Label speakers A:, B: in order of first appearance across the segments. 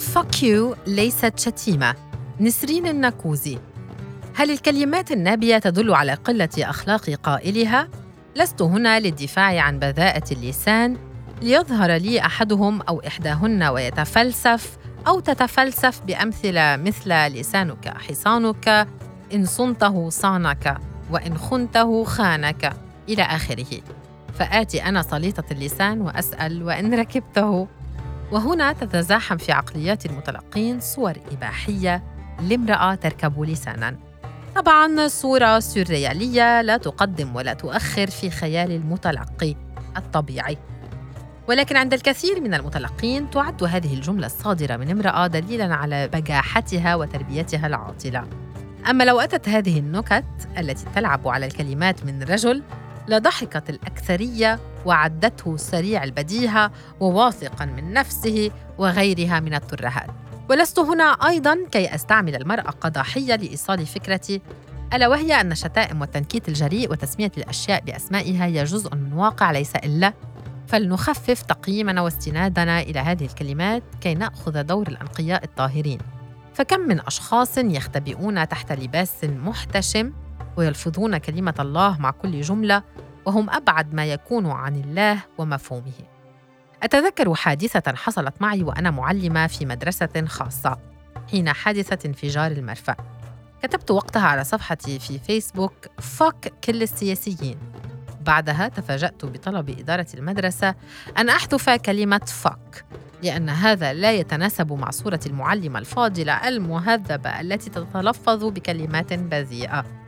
A: fuck you ليست شتيمة. نسرين النكوزي هل الكلمات النابية تدل على قلة أخلاق قائلها؟ لست هنا للدفاع عن بذاءة اللسان. ليظهر لي أحدهم أو إحداهن ويتفلسف أو تتفلسف بأمثلة مثل لسانك حصانك. إن صنته صانك وإن خنته خانك. إلى آخره. فآتي أنا سليطة اللسان وأسأل وإن ركبته. وهنا تتزاحم في عقليات المتلقين صور إباحية لامرأة تركب لساناً. طبعاً صورة سوريالية لا تقدم ولا تؤخر في خيال المتلقي الطبيعي. ولكن عند الكثير من المتلقين تعد هذه الجملة الصادرة من امرأة دليلاً على بجاحتها وتربيتها العاطلة. أما لو أتت هذه النكت التي تلعب على الكلمات من رجل لضحكت الأكثرية وعدته سريع البديهة وواثقا من نفسه وغيرها من الترهات. ولست هنا أيضا كي أستعمل المرأة كضحية لإيصال فكرتي ألا وهي أن الشتائم والتنكيت الجريء وتسمية الأشياء بأسمائها هي جزء من واقع ليس إلا. فلنخفف تقييمنا واستنادنا إلى هذه الكلمات كي نأخذ دور الأنقياء الطاهرين. فكم من أشخاص يختبئون تحت لباس محتشم ويلفظون كلمة الله مع كل جملة وهم أبعد ما يكون عن الله ومفهومه. أتذكر حادثة حصلت معي وأنا معلمة في مدرسة خاصة حين حادثة انفجار المرفأ. كتبت وقتها على صفحتي في فيسبوك فك كل السياسيين. بعدها تفاجأت بطلب إدارة المدرسة أن أحذف كلمة فك لأن هذا لا يتناسب مع صورة المعلمة الفاضلة المهذبة التي تتلفظ بكلمات بذيئة.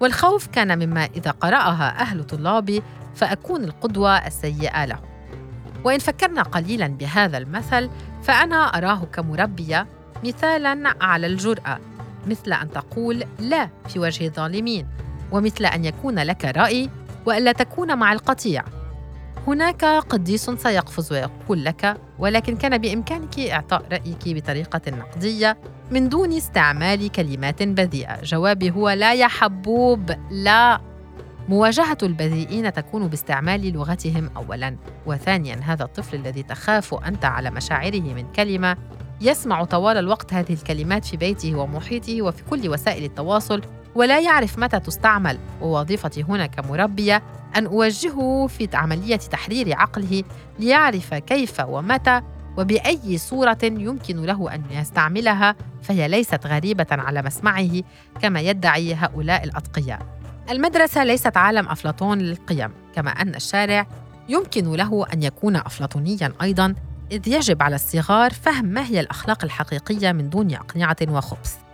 A: والخوف كان مما إذا قرأها أهل طلابي فأكون القدوة السيئة لهم. وإن فكرنا قليلا بهذا المثل فأنا أراه كمربية مثالا على الجرأة مثل أن تقول لا في وجه الظالمين ومثل أن يكون لك رأي وألا تكون مع القطيع. هناك قديس سيقفز ويقول لك ولكن كان بإمكانك إعطاء رأيك بطريقة نقدية من دون استعمال كلمات بذيئة. جوابي هو لا يا حبوب لا. مواجهة البذيئين تكون باستعمال لغتهم أولاً. وثانياً هذا الطفل الذي تخاف أنت على مشاعره من كلمة يسمع طوال الوقت هذه الكلمات في بيته ومحيطه وفي كل وسائل التواصل ولا يعرف متى تستعمل ووظيفتي هنا كمربية أن أوجهه في عملية تحرير عقله ليعرف كيف ومتى وبأي صورة يمكن له أن يستعملها فهي ليست غريبة على مسمعه كما يدعي هؤلاء الأتقياء. المدرسة ليست عالم أفلاطون للقيم، كما أن الشارع يمكن له أن يكون أفلاطونيا أيضا إذ يجب على الصغار فهم ما هي الأخلاق الحقيقية من دون أقنعة وخبث.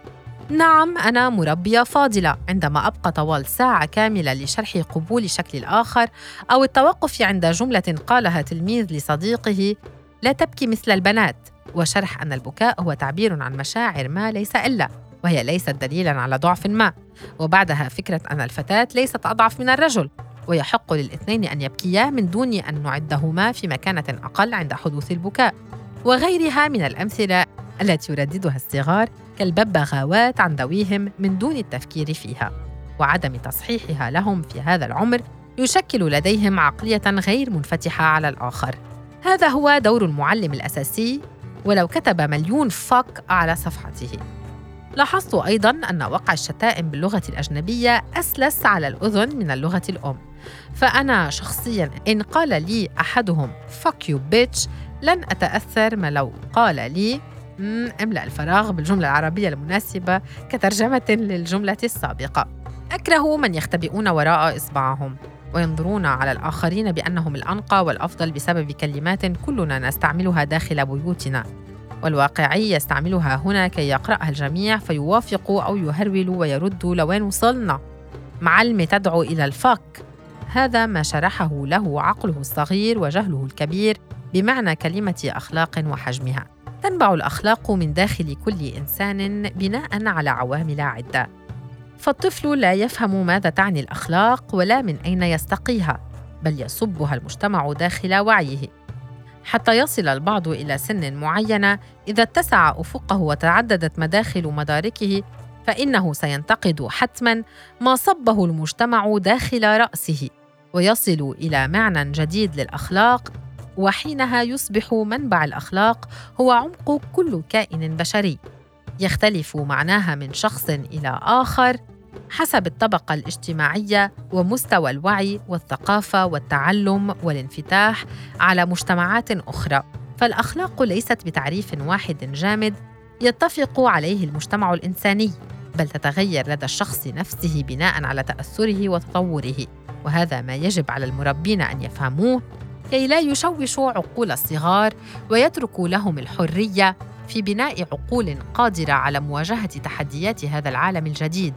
A: نعم أنا مربية فاضلة. عندما أبقى طوال ساعة كاملة لشرح قبول شكل الآخر أو التوقف عند جملة قالها تلميذ لصديقه لا تبكي مثل البنات. وشرح أن البكاء هو تعبير عن مشاعر ما ليس إلا وهي ليست دليلا على ضعف ما. وبعدها فكرة أن الفتاة ليست أضعف من الرجل. ويحق للاثنين أن يبكيا من دون أن نعدهما في مكانة أقل عند حدوث البكاء. وغيرها من الأمثلة التي يرددها الصغار كالببغاوات عن ذويهم من دون التفكير فيها وعدم تصحيحها لهم في هذا العمر يشكل لديهم عقلية غير منفتحة على الآخر. هذا هو دور المعلم الأساسي ولو كتب مليون فك على صفحته. لاحظت أيضا أن وقع الشتائم باللغة الأجنبية أسلس على الأذن من اللغة الأم. فأنا شخصيا إن قال لي أحدهم fuck you bitch لن أتأثر ما لو قال لي املأ الفراغ بالجملة العربية المناسبة كترجمة للجملة السابقة. أكره من يختبئون وراء إصبعهم وينظرون على الآخرين بأنهم الأنقى والأفضل بسبب كلمات كلنا نستعملها داخل بيوتنا. والواقعي يستعملها هنا كي يقرأها الجميع فيوافقوا أو يهرولوا ويردوا لوين وصلنا. معلمة تدعو إلى الفك. هذا ما شرحه له عقله الصغير وجهله الكبير بمعنى كلمة أخلاق وحجمها. تنبع الأخلاق من داخل كل إنسان بناء على عوامل عدة. فالطفل لا يفهم ماذا تعني الأخلاق ولا من أين يستقيها بل يصبها المجتمع داخل وعيه. حتى يصل البعض إلى سن معينة إذا اتسع أفقه وتعددت مداخل مداركه فإنه سينتقد حتما ما صبه المجتمع داخل رأسه ويصل إلى معنى جديد للأخلاق وحينها يصبح منبع الأخلاق هو عمق كل كائن بشري. يختلف معناها من شخص إلى آخر حسب الطبقة الاجتماعية ومستوى الوعي والثقافة والتعلم والانفتاح على مجتمعات أخرى. فالأخلاق ليست بتعريف واحد جامد يتفق عليه المجتمع الإنساني بل تتغير لدى الشخص نفسه بناء على تأثره وتطوره. وهذا ما يجب على المربين أن يفهموه كي لا يشوشوا عقول الصغار ويتركوا لهم الحرية في بناء عقول قادرة على مواجهة تحديات هذا العالم الجديد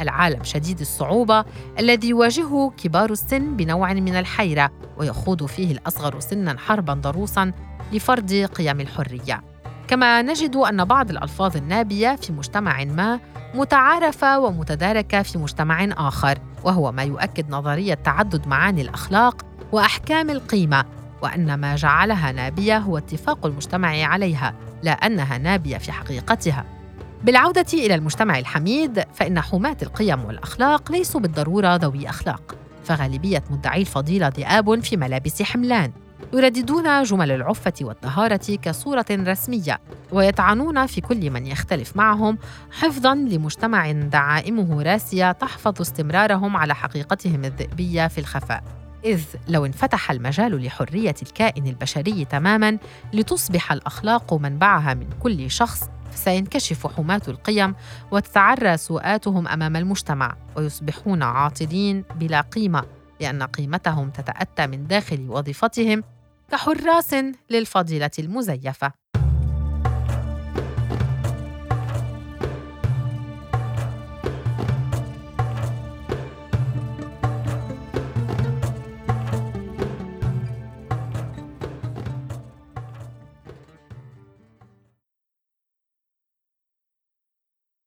A: العالم شديد الصعوبة الذي يواجهه كبار السن بنوع من الحيرة ويخوض فيه الأصغر سنا حربا ضروسا لفرض قيم الحرية. كما نجد أن بعض الألفاظ النابية في مجتمع ما متعارفة ومتداركة في مجتمع آخر وهو ما يؤكد نظرية تعدد معاني الأخلاق وأحكام القيمة وأن ما جعلها نابية هو اتفاق المجتمع عليها لا أنها نابية في حقيقتها. بالعودة إلى المجتمع الحميد فإن حماة القيم والأخلاق ليسوا بالضرورة ذوي أخلاق. فغالبية مدعي الفضيلة ذئاب في ملابس حملان. يرددون جمل العفة والطهارة كصورة رسمية ويطعنون في كل من يختلف معهم حفظاً لمجتمع دعائمه راسية تحفظ استمرارهم على حقيقتهم الذئبية في الخفاء. إذ لو انفتح المجال لحرية الكائن البشري تماماً لتصبح الأخلاق منبعها من كل شخص سينكشف حماة القيم وتتعرى سوءاتهم أمام المجتمع ويصبحون عاطلين بلا قيمة لأن قيمتهم تتأتى من داخل وظيفتهم كحراس للفضيلة المزيفة.